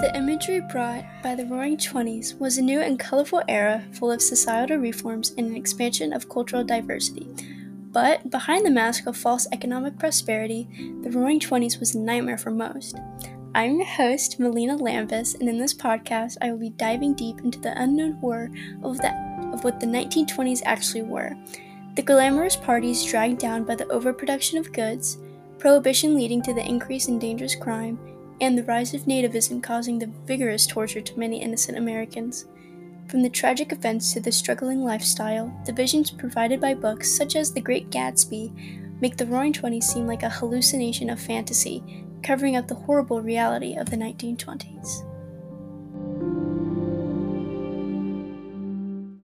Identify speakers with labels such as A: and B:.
A: The imagery brought by the Roaring Twenties was a new and colorful era full of societal reforms and an expansion of cultural diversity. But behind the mask of false economic prosperity, the Roaring Twenties was a nightmare for most. I'm your host, Melina Lambus, and in this podcast, I will be diving deep into the unknown horror of, the, of what the 1920s actually were. The glamorous parties dragged down by the overproduction of goods, prohibition leading to the increase in dangerous crime, and the rise of nativism causing the vigorous torture to many innocent Americans. From the tragic events to the struggling lifestyle, the visions provided by books such as The Great Gatsby make the Roaring Twenties seem like a hallucination of fantasy, covering up the horrible reality of the 1920s.